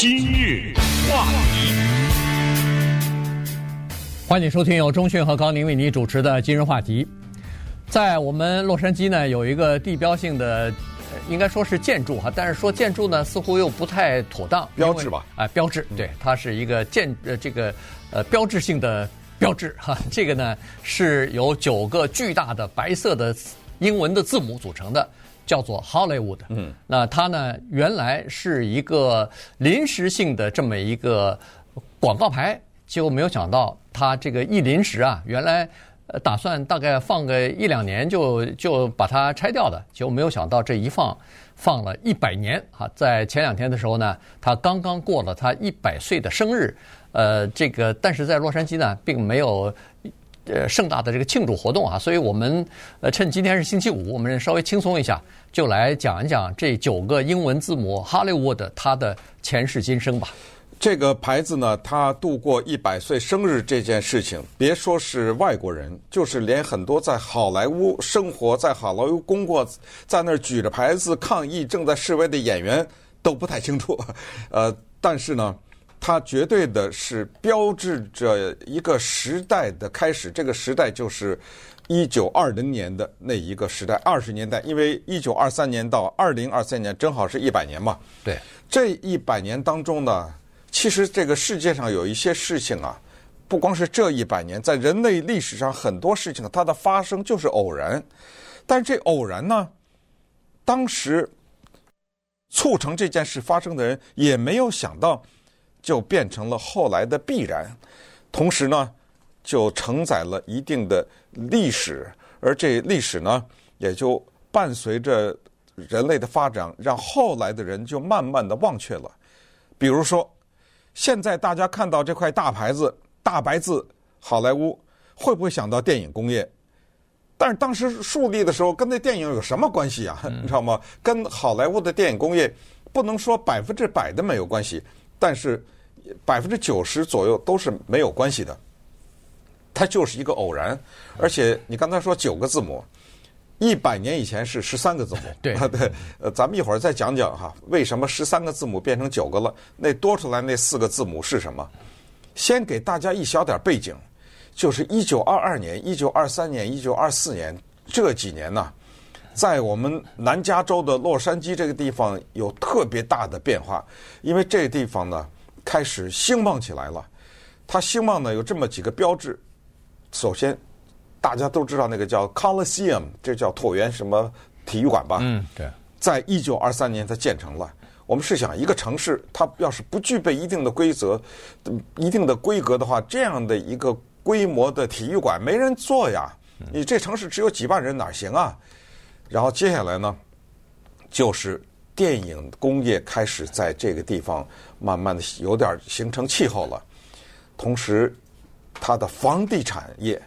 今日话题，欢迎收听由钟讯和高宁为你主持的今日话题。在我们洛杉矶呢，有一个地标性的，应该说是建筑哈，但是说建筑呢，似乎又不太妥当。标志吧？啊、呃，标志，对，它是一个建呃这个呃标志性的标志哈。这个呢是由九个巨大的白色的英文的字母组成的。叫做 Hollywood，嗯，那它呢原来是一个临时性的这么一个广告牌，结果没有想到它这个一临时啊，原来打算大概放个一两年就就把它拆掉的，结果没有想到这一放放了一百年啊！在前两天的时候呢，他刚刚过了他一百岁的生日，呃，这个但是在洛杉矶呢并没有。呃，盛大的这个庆祝活动啊，所以我们呃趁今天是星期五，我们稍微轻松一下，就来讲一讲这九个英文字母 Hollywood 它的前世今生吧。这个牌子呢，它度过一百岁生日这件事情，别说是外国人，就是连很多在好莱坞生活、在好莱坞工作、在那儿举着牌子抗议、正在示威的演员都不太清楚。呃，但是呢。它绝对的是标志着一个时代的开始，这个时代就是一九二零年的那一个时代，二十年代，因为一九二三年到二零二三年正好是一百年嘛。对，这一百年当中呢，其实这个世界上有一些事情啊，不光是这一百年，在人类历史上很多事情它的发生就是偶然，但是这偶然呢，当时促成这件事发生的人也没有想到。就变成了后来的必然，同时呢，就承载了一定的历史，而这历史呢，也就伴随着人类的发展，让后来的人就慢慢的忘却了。比如说，现在大家看到这块大牌子、大白字“好莱坞”，会不会想到电影工业？但是当时树立的时候，跟那电影有什么关系啊？你知道吗？跟好莱坞的电影工业不能说百分之百的没有关系，但是。百分之九十左右都是没有关系的，它就是一个偶然。而且你刚才说九个字母，一百年以前是十三个字母。对 对，呃，咱们一会儿再讲讲哈，为什么十三个字母变成九个了？那多出来那四个字母是什么？先给大家一小点背景，就是一九二二年、一九二三年、一九二四年这几年呢，在我们南加州的洛杉矶这个地方有特别大的变化，因为这个地方呢。开始兴旺起来了，它兴旺呢有这么几个标志。首先，大家都知道那个叫 Coliseum，这叫椭圆什么体育馆吧？嗯，对。在一九二三年，它建成了。我们试想，一个城市它要是不具备一定的规则、一定的规格的话，这样的一个规模的体育馆没人做呀。你这城市只有几万人哪行啊？然后接下来呢，就是。电影工业开始在这个地方慢慢的有点形成气候了，同时，它的房地产业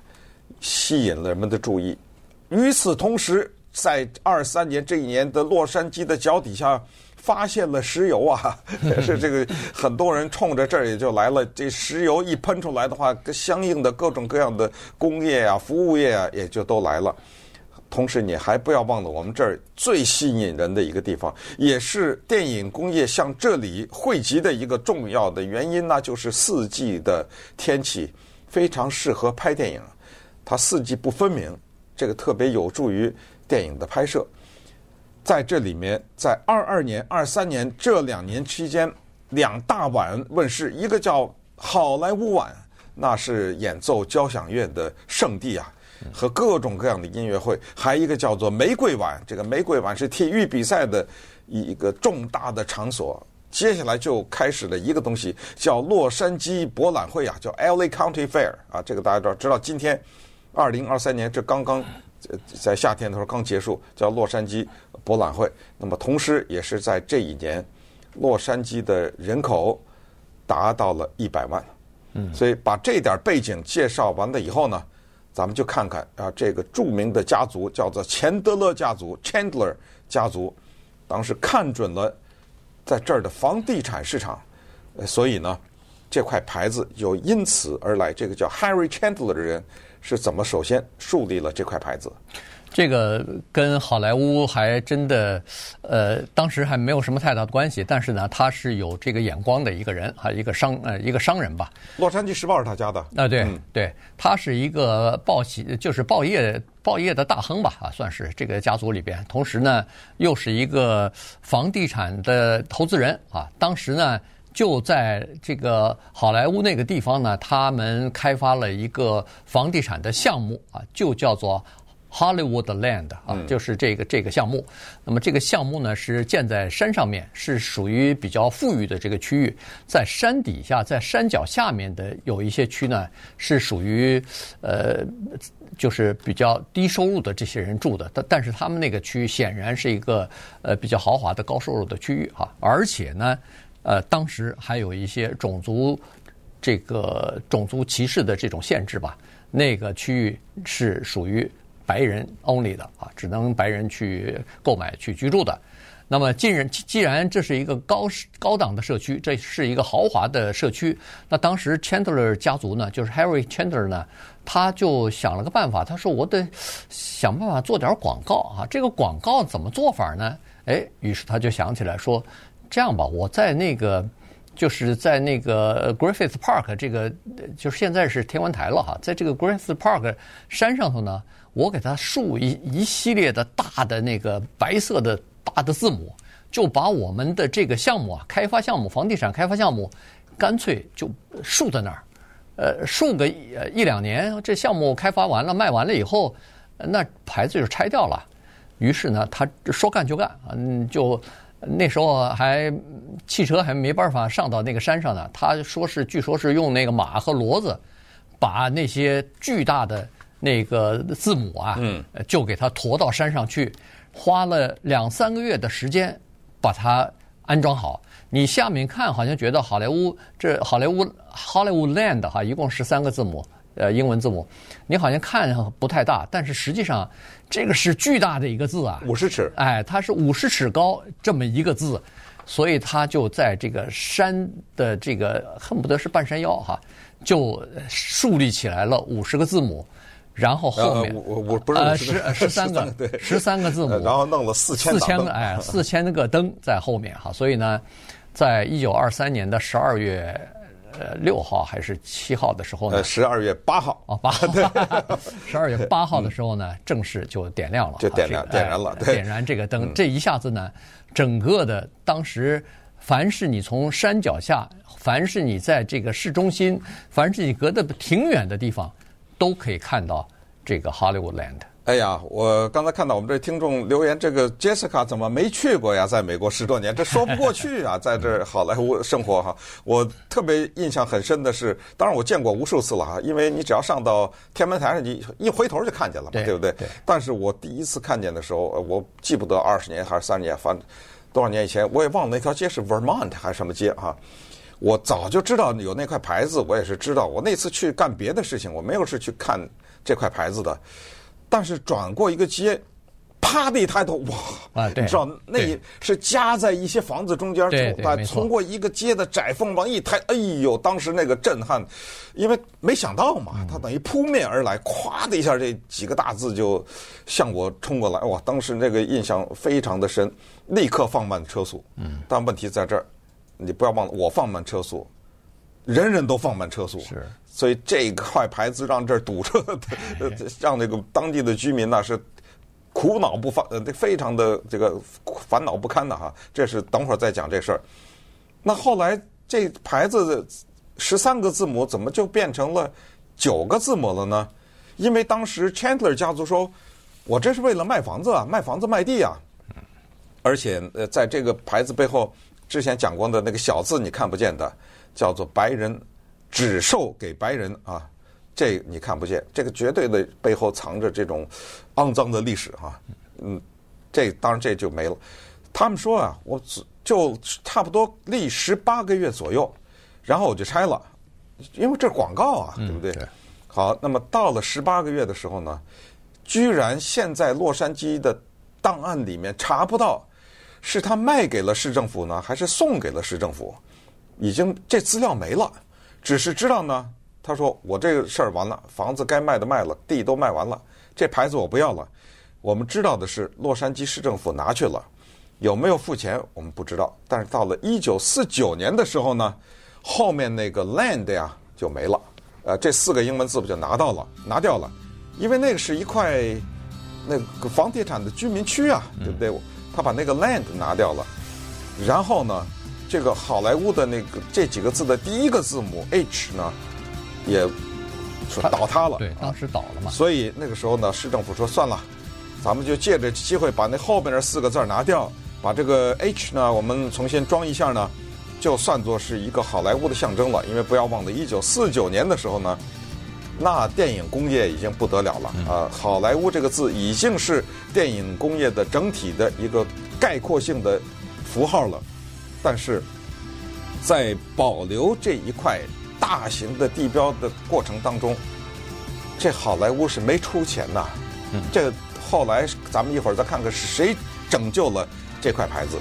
吸引了人们的注意。与此同时，在二三年这一年的洛杉矶的脚底下发现了石油啊，是这个很多人冲着这儿也就来了。这石油一喷出来的话，相应的各种各样的工业啊、服务业啊，也就都来了。同时，你还不要忘了，我们这儿最吸引人的一个地方，也是电影工业向这里汇集的一个重要的原因，那就是四季的天气非常适合拍电影，它四季不分明，这个特别有助于电影的拍摄。在这里面，在二二年、二三年这两年期间，两大晚问世，一个叫好莱坞晚，那是演奏交响乐的圣地啊。和各种各样的音乐会，还一个叫做玫瑰晚。这个玫瑰晚是体育比赛的一个重大的场所。接下来就开始了一个东西，叫洛杉矶博览会啊，叫 LA County Fair 啊。这个大家知道，知道今天二零二三年这刚刚在夏天的时候刚结束，叫洛杉矶博览会。那么同时也是在这一年，洛杉矶的人口达到了一百万。嗯，所以把这点背景介绍完了以后呢。咱们就看看啊，这个著名的家族叫做钱德勒家族 （Chandler 家族），当时看准了在这儿的房地产市场，所以呢，这块牌子就因此而来。这个叫 Harry Chandler 的人是怎么首先树立了这块牌子？这个跟好莱坞还真的，呃，当时还没有什么太大的关系。但是呢，他是有这个眼光的一个人，还一个商呃一个商人吧。洛杉矶时报是他家的啊，对、嗯、对，他是一个报喜就是报业报业的大亨吧啊，算是这个家族里边。同时呢，又是一个房地产的投资人啊。当时呢，就在这个好莱坞那个地方呢，他们开发了一个房地产的项目啊，就叫做。Hollywood Land 啊，就是这个这个项目。那么这个项目呢，是建在山上面，是属于比较富裕的这个区域。在山底下，在山脚下面的有一些区呢，是属于呃，就是比较低收入的这些人住的。但但是他们那个区显然是一个呃比较豪华的高收入的区域哈。而且呢，呃，当时还有一些种族这个种族歧视的这种限制吧。那个区域是属于。白人 only 的啊，只能白人去购买去居住的。那么，既然既然这是一个高高档的社区，这是一个豪华的社区，那当时 Chandler 家族呢，就是 Harry Chandler 呢，他就想了个办法，他说：“我得想办法做点广告啊，这个广告怎么做法呢？”哎，于是他就想起来说：“这样吧，我在那个就是在那个 Griffith Park 这个，就是现在是天文台了哈，在这个 Griffith Park 山上头呢。”我给他竖一一系列的大的那个白色的大的字母，就把我们的这个项目啊，开发项目，房地产开发项目，干脆就竖在那儿，呃，竖个一两年，这项目开发完了，卖完了以后，那牌子就拆掉了。于是呢，他说干就干，嗯，就那时候还汽车还没办法上到那个山上呢，他说是，据说是用那个马和骡子，把那些巨大的。那个字母啊，就给它驮到山上去，花了两三个月的时间把它安装好。你下面看好像觉得好莱坞这好莱坞 Hollywood Land 哈，一共十三个字母，呃，英文字母，你好像看不太大，但是实际上这个是巨大的一个字啊，五十尺，哎，它是五十尺高这么一个字，所以它就在这个山的这个恨不得是半山腰哈，就树立起来了五十个字母。然后后面我我不是呃十 十三个对十三个字母，然后弄了四千四千个哎四千个灯在后面哈，所以呢，在一九二三年的十二月呃六号还是七号的时候呢，十二月八号哦八号 十二月八号的时候呢，正式就点亮了，就点亮点燃了，点燃这个灯，这一下子呢，整个的当时凡是你从山脚下，凡是你在这个市中心，凡是你隔得挺远的地方。都可以看到这个 Hollywood Land。哎呀，我刚才看到我们这听众留言，这个 Jessica 怎么没去过呀？在美国十多年，这说不过去啊！在这好莱坞生活哈，我特别印象很深的是，当然我见过无数次了哈，因为你只要上到天文台上，你一回头就看见了嘛，对，对不对？对。但是我第一次看见的时候，我记不得二十年还是三十年，反正多少年以前，我也忘了那条街是 Vermont 还是什么街哈。我早就知道有那块牌子，我也是知道。我那次去干别的事情，我没有是去看这块牌子的。但是转过一个街，啪的一抬头，哇！啊，对，你知道那是夹在一些房子中间，对，通过一个街的窄缝往一抬，哎呦，当时那个震撼，因为没想到嘛，他等于扑面而来，咵的一下，这几个大字就向我冲过来，哇！当时那个印象非常的深，立刻放慢车速。嗯，但问题在这儿。你不要忘了，我放慢车速，人人都放慢车速，是，所以这块牌子让这儿堵车，让那个当地的居民呢是苦恼不发，呃，非常的这个烦恼不堪的哈。这是等会儿再讲这事儿。那后来这牌子的十三个字母怎么就变成了九个字母了呢？因为当时 Chandler 家族说，我这是为了卖房子啊，卖房子卖地啊，而且呃，在这个牌子背后。之前讲过的那个小字你看不见的，叫做“白人只售给白人”啊，这你看不见，这个绝对的背后藏着这种肮脏的历史啊。嗯，这当然这就没了。他们说啊，我就差不多历时八个月左右，然后我就拆了，因为这是广告啊，对不对？好，那么到了十八个月的时候呢，居然现在洛杉矶的档案里面查不到。是他卖给了市政府呢，还是送给了市政府？已经这资料没了，只是知道呢。他说：“我这个事儿完了，房子该卖的卖了，地都卖完了，这牌子我不要了。”我们知道的是，洛杉矶市政府拿去了，有没有付钱我们不知道。但是到了一九四九年的时候呢，后面那个 land 呀就没了，呃，这四个英文字母就拿到了，拿掉了，因为那个是一块那个房地产的居民区啊，对不对？他把那个 land 拿掉了，然后呢，这个好莱坞的那个这几个字的第一个字母 H 呢，也说倒塌了，对，当时倒了嘛。所以那个时候呢，市政府说算了。咱们就借着机会把那后边那四个字拿掉，把这个 H 呢，我们重新装一下呢，就算作是一个好莱坞的象征了。因为不要忘了，一九四九年的时候呢，那电影工业已经不得了了啊！好莱坞这个字已经是电影工业的整体的一个概括性的符号了。但是在保留这一块大型的地标的过程当中，这好莱坞是没出钱呐，嗯这。后来，咱们一会儿再看看是谁拯救了这块牌子。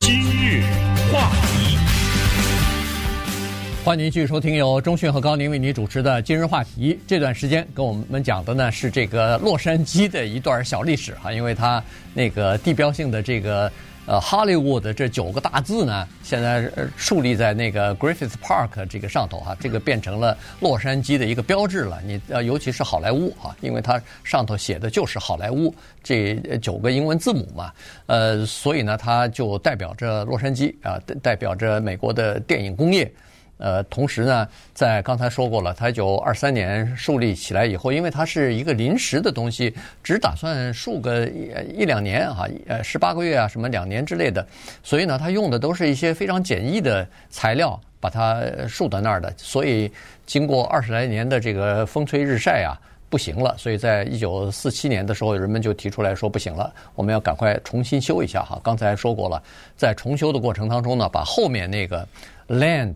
今日话题，欢迎您继续收听由中讯和高宁为您主持的《今日话题》。这段时间跟我们讲的呢是这个洛杉矶的一段小历史哈，因为它那个地标性的这个。呃，Hollywood 这九个大字呢，现在树立在那个 Griffith Park 这个上头哈、这个变成了洛杉矶的一个标志了。你呃，尤其是好莱坞哈、啊，因为它上头写的就是好莱坞这九个英文字母嘛，呃，所以呢，它就代表着洛杉矶啊，代表着美国的电影工业。呃，同时呢，在刚才说过了，它一九二三年树立起来以后，因为它是一个临时的东西，只打算树个一一两年哈，呃，十八个月啊，什么两年之类的，所以呢，它用的都是一些非常简易的材料把它树到那儿的，所以经过二十来年的这个风吹日晒啊，不行了，所以在一九四七年的时候，人们就提出来说不行了，我们要赶快重新修一下哈。刚才说过了，在重修的过程当中呢，把后面那个 land。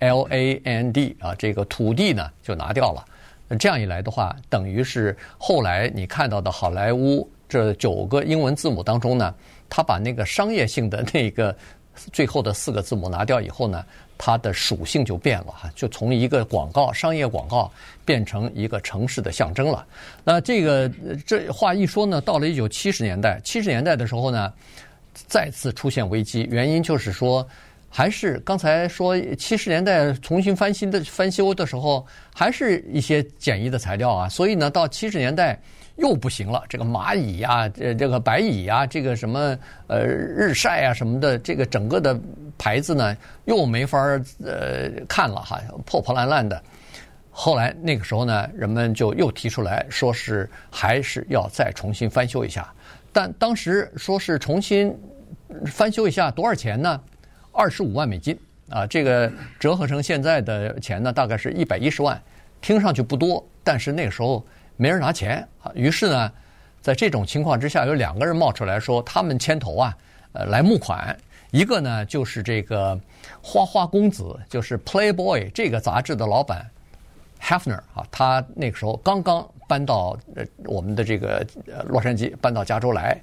L A N D 啊，这个土地呢就拿掉了。那这样一来的话，等于是后来你看到的好莱坞这九个英文字母当中呢，它把那个商业性的那个最后的四个字母拿掉以后呢，它的属性就变了哈，就从一个广告、商业广告变成一个城市的象征了。那这个这话一说呢，到了一九七十年代，七十年代的时候呢，再次出现危机，原因就是说。还是刚才说七十年代重新翻新的翻修的时候，还是一些简易的材料啊，所以呢，到七十年代又不行了。这个蚂蚁呀，这这个白蚁呀，这个什么呃日晒啊什么的，这个整个的牌子呢又没法呃看了哈，破破烂烂的。后来那个时候呢，人们就又提出来说是还是要再重新翻修一下，但当时说是重新翻修一下多少钱呢？二十五万美金啊，这个折合成现在的钱呢，大概是一百一十万，听上去不多，但是那个时候没人拿钱啊。于是呢，在这种情况之下，有两个人冒出来说，他们牵头啊，呃，来募款。一个呢就是这个花花公子，就是《Playboy》这个杂志的老板 Hefner 啊，他那个时候刚刚搬到呃我们的这个呃洛杉矶，搬到加州来。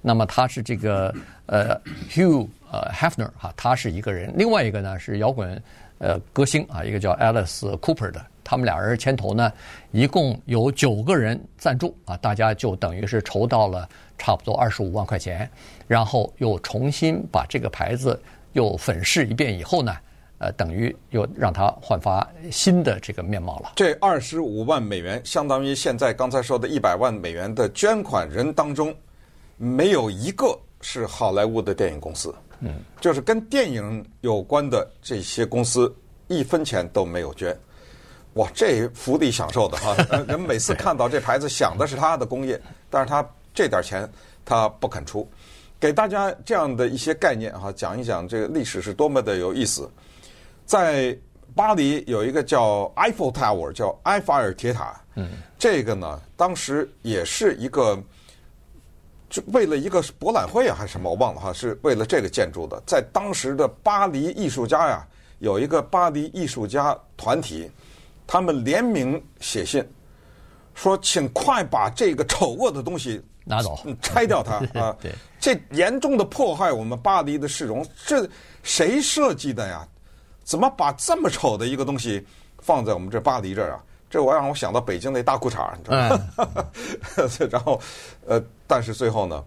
那么他是这个呃 Hugh 呃 Hefner 哈，他是一个人。另外一个呢是摇滚呃歌星啊，一个叫 Alice Cooper 的。他们俩人牵头呢，一共有九个人赞助啊，大家就等于是筹到了差不多二十五万块钱，然后又重新把这个牌子又粉饰一遍以后呢，呃，等于又让它焕发新的这个面貌了。这二十五万美元相当于现在刚才说的一百万美元的捐款人当中。没有一个是好莱坞的电影公司，嗯，就是跟电影有关的这些公司一分钱都没有捐，哇，这福利享受的哈！人每次看到这牌子想的是他的工业，但是他这点钱他不肯出，给大家这样的一些概念哈，讲一讲这个历史是多么的有意思。在巴黎有一个叫 Eiffel Tower，叫埃菲尔铁塔，嗯，这个呢，当时也是一个。就为了一个博览会啊，还是什么，我忘了哈，是为了这个建筑的。在当时的巴黎艺术家呀，有一个巴黎艺术家团体，他们联名写信，说请快把这个丑恶的东西 拿走，拆掉它 啊！对，这严重的破坏我们巴黎的市容，这谁设计的呀？怎么把这么丑的一个东西放在我们这巴黎这儿啊？这我让我想到北京那大裤衩，你知道吗？嗯、然后，呃，但是最后呢，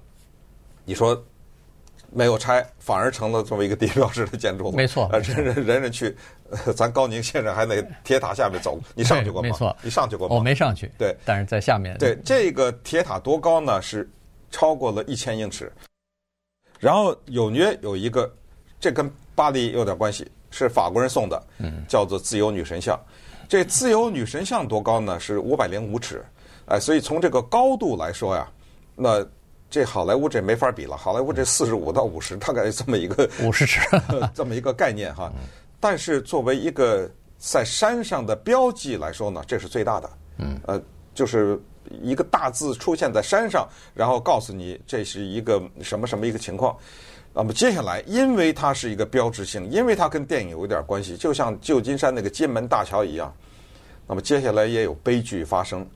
你说没有拆，反而成了这么一个地标式的建筑。没错，人人人人去，咱高宁先生还在铁塔下面走，你上去过吗？没错，你上去过吗？我没上去。对，但是在下面。对，这个铁塔多高呢？是超过了一千英尺。然后纽约有一个，这跟巴黎有点关系，是法国人送的，叫做自由女神像。这自由女神像多高呢？是五百零五尺，哎，所以从这个高度来说呀，那这好莱坞这没法比了。好莱坞这四十五到五十，大概这么一个 五十尺，这么一个概念哈。但是作为一个在山上的标记来说呢，这是最大的。嗯，呃，就是一个大字出现在山上，然后告诉你这是一个什么什么一个情况。那么接下来，因为它是一个标志性，因为它跟电影有一点关系，就像旧金山那个金门大桥一样。那么接下来也有悲剧发生，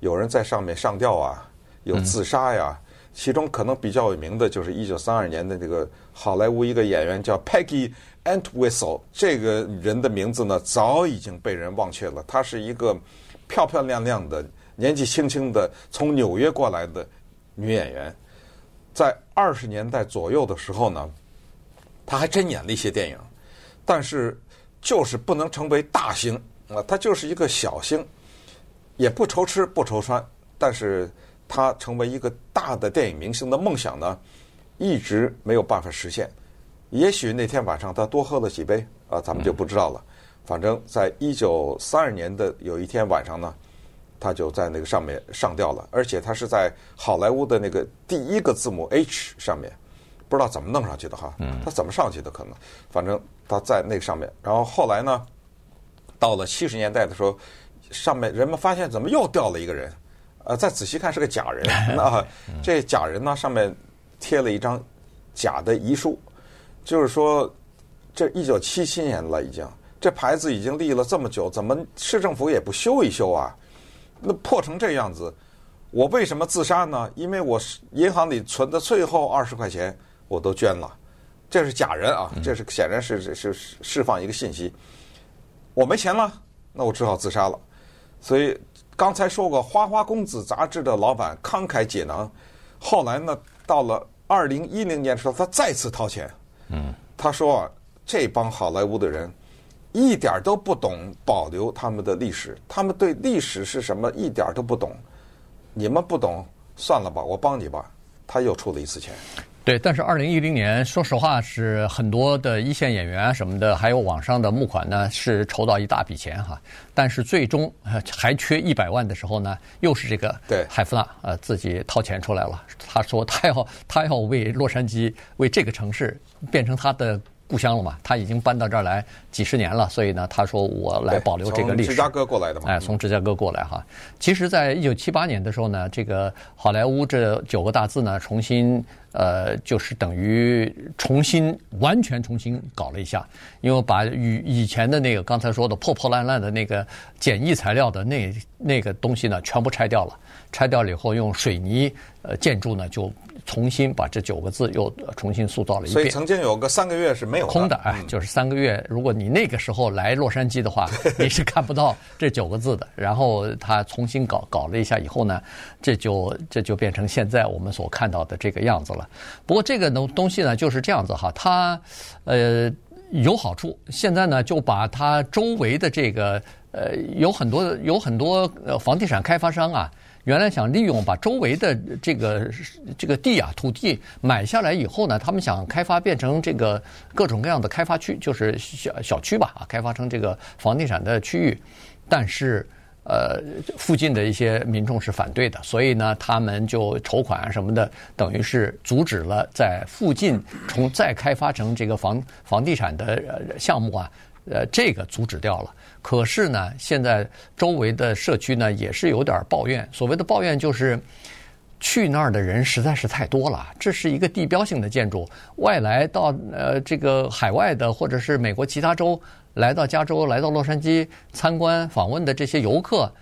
有人在上面上吊啊，有自杀呀。其中可能比较有名的就是一九三二年的这个好莱坞一个演员叫 Peggy Entwistle，这个人的名字呢早已经被人忘却了。她是一个漂漂亮亮的、年纪轻轻的从纽约过来的女演员。在二十年代左右的时候呢，他还真演了一些电影，但是就是不能成为大星啊，他就是一个小星，也不愁吃不愁穿。但是他成为一个大的电影明星的梦想呢，一直没有办法实现。也许那天晚上他多喝了几杯啊，咱们就不知道了。反正在一九三二年的有一天晚上呢。他就在那个上面上吊了，而且他是在好莱坞的那个第一个字母 H 上面，不知道怎么弄上去的哈。他怎么上去的？可能，反正他在那个上面。然后后来呢，到了七十年代的时候，上面人们发现怎么又掉了一个人？呃，再仔细看是个假人。那这假人呢，上面贴了一张假的遗书，就是说这一九七七年了已经，这牌子已经立了这么久，怎么市政府也不修一修啊？那破成这样子，我为什么自杀呢？因为我银行里存的最后二十块钱我都捐了，这是假人啊！这是显然是是是释放一个信息，我没钱了，那我只好自杀了。所以刚才说过，《花花公子》杂志的老板慷慨解囊，后来呢，到了二零一零年的时候，他再次掏钱。嗯，他说啊，这帮好莱坞的人。一点都不懂保留他们的历史，他们对历史是什么一点都不懂。你们不懂，算了吧，我帮你吧。他又出了一次钱。对，但是二零一零年，说实话是很多的一线演员什么的，还有网上的募款呢，是筹到一大笔钱哈。但是最终还缺一百万的时候呢，又是这个对海夫纳呃自己掏钱出来了。他说他要他要为洛杉矶为这个城市变成他的。故乡了嘛，他已经搬到这儿来几十年了，所以呢，他说我来保留这个历史。从芝加哥过来的嘛，哎，从芝加哥过来哈。其实，在一九七八年的时候呢，这个好莱坞这九个大字呢，重新呃，就是等于重新完全重新搞了一下，因为把与以前的那个刚才说的破破烂烂的那个简易材料的那那个东西呢，全部拆掉了。拆掉了以后，用水泥呃建筑呢就。重新把这九个字又重新塑造了一遍。所以曾经有个三个月是没有空的，哎，就是三个月。如果你那个时候来洛杉矶的话，你是看不到这九个字的。然后他重新搞搞了一下以后呢，这就这就变成现在我们所看到的这个样子了。不过这个东东西呢就是这样子哈，它呃有好处。现在呢就把它周围的这个呃有很多有很多呃房地产开发商啊。原来想利用把周围的这个这个地啊土地买下来以后呢，他们想开发变成这个各种各样的开发区，就是小小区吧啊，开发成这个房地产的区域。但是呃，附近的一些民众是反对的，所以呢，他们就筹款啊什么的，等于是阻止了在附近重再开发成这个房房地产的项目啊。呃，这个阻止掉了。可是呢，现在周围的社区呢也是有点抱怨。所谓的抱怨就是，去那儿的人实在是太多了。这是一个地标性的建筑，外来到呃这个海外的或者是美国其他州来到加州、来到洛杉矶参观访问的这些游客，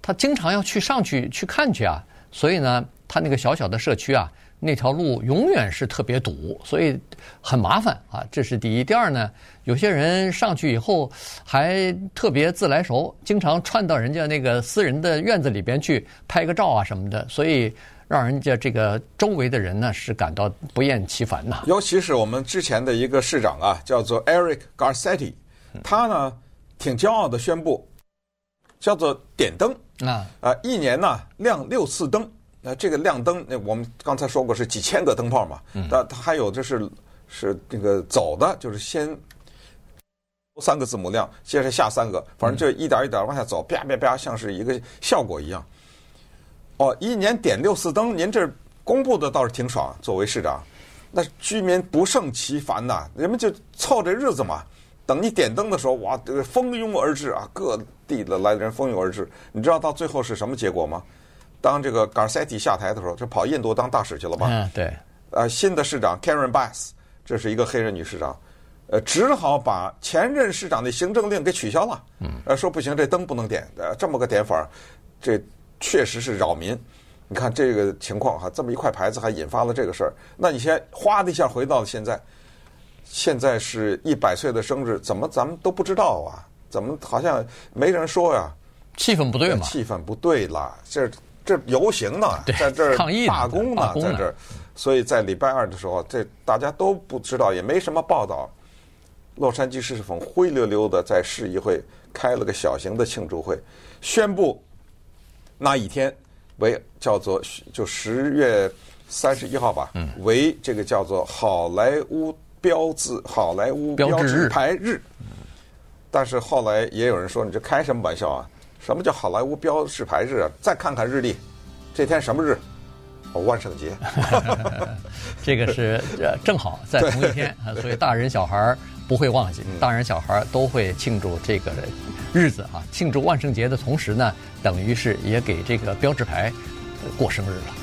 他经常要去上去去看去啊。所以呢，他那个小小的社区啊，那条路永远是特别堵，所以很麻烦啊。这是第一。第二呢，有些人上去以后还特别自来熟，经常串到人家那个私人的院子里边去拍个照啊什么的，所以让人家这个周围的人呢是感到不厌其烦呐。尤其是我们之前的一个市长啊，叫做 Eric Garcetti，他呢挺骄傲的宣布，叫做点灯。啊。啊，一年呢亮六次灯。那这个亮灯，那我们刚才说过是几千个灯泡嘛，那它还有就是是这个走的，就是先三个字母亮，接着下三个，反正就一点一点往下走，啪啪啪，像是一个效果一样。哦，一年点六次灯，您这公布的倒是挺爽，作为市长，那居民不胜其烦呐，人们就凑这日子嘛，等你点灯的时候，哇，这个蜂拥而至啊，各地的来的人蜂拥而至，你知道到最后是什么结果吗？当这个 Garcetti 下台的时候，就跑印度当大使去了吧？嗯，对。呃，新的市长 Karen Bass，这是一个黑人女市长，呃，只好把前任市长的行政令给取消了。嗯。呃，说不行，这灯不能点。呃，这么个点法，这确实是扰民。你看这个情况哈，这么一块牌子还引发了这个事儿。那你先哗的一下回到了现在，现在是一百岁的生日，怎么咱们都不知道啊？怎么好像没人说呀？气氛不对嘛？气氛不对啦，这。这游行呢，在这儿罢工呢，在这儿，所以在礼拜二的时候，这大家都不知道，也没什么报道。洛杉矶市府灰溜溜的在市议会开了个小型的庆祝会，宣布那一天为叫做就十月三十一号吧，为这个叫做好莱坞标志好莱坞标志牌日。但是后来也有人说，你这开什么玩笑啊？什么叫好莱坞标志牌日啊？再看看日历，这天什么日？哦，万圣节。这个是呃正好在同一天啊，所以大人小孩不会忘记，大人小孩都会庆祝这个日子啊。庆祝万圣节的同时呢，等于是也给这个标志牌过生日了。